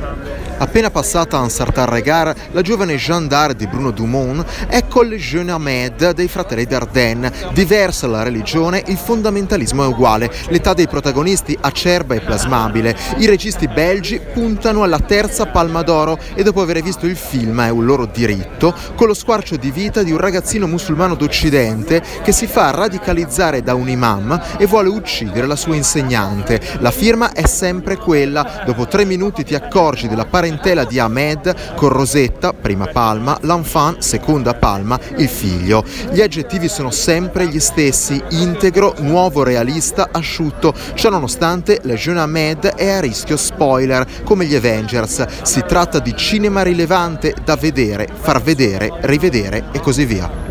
family. Appena passata a un certain regard, la giovane Jeanne d'Arc di Bruno Dumont è le Jeune Ahmed dei fratelli Dardenne. Diversa la religione, il fondamentalismo è uguale. L'età dei protagonisti acerba e plasmabile. I registi belgi puntano alla terza palma d'oro e dopo aver visto il film è un loro diritto, con lo squarcio di vita di un ragazzino musulmano d'Occidente che si fa radicalizzare da un imam e vuole uccidere la sua insegnante. La firma è sempre quella. Dopo tre minuti ti accorgi della parentela parentela di Ahmed con Rosetta, prima palma, l'enfant, seconda palma, il figlio. Gli aggettivi sono sempre gli stessi, integro, nuovo, realista, asciutto. Ciononostante, la Jeune Ahmed è a rischio spoiler, come gli Avengers. Si tratta di cinema rilevante da vedere, far vedere, rivedere e così via.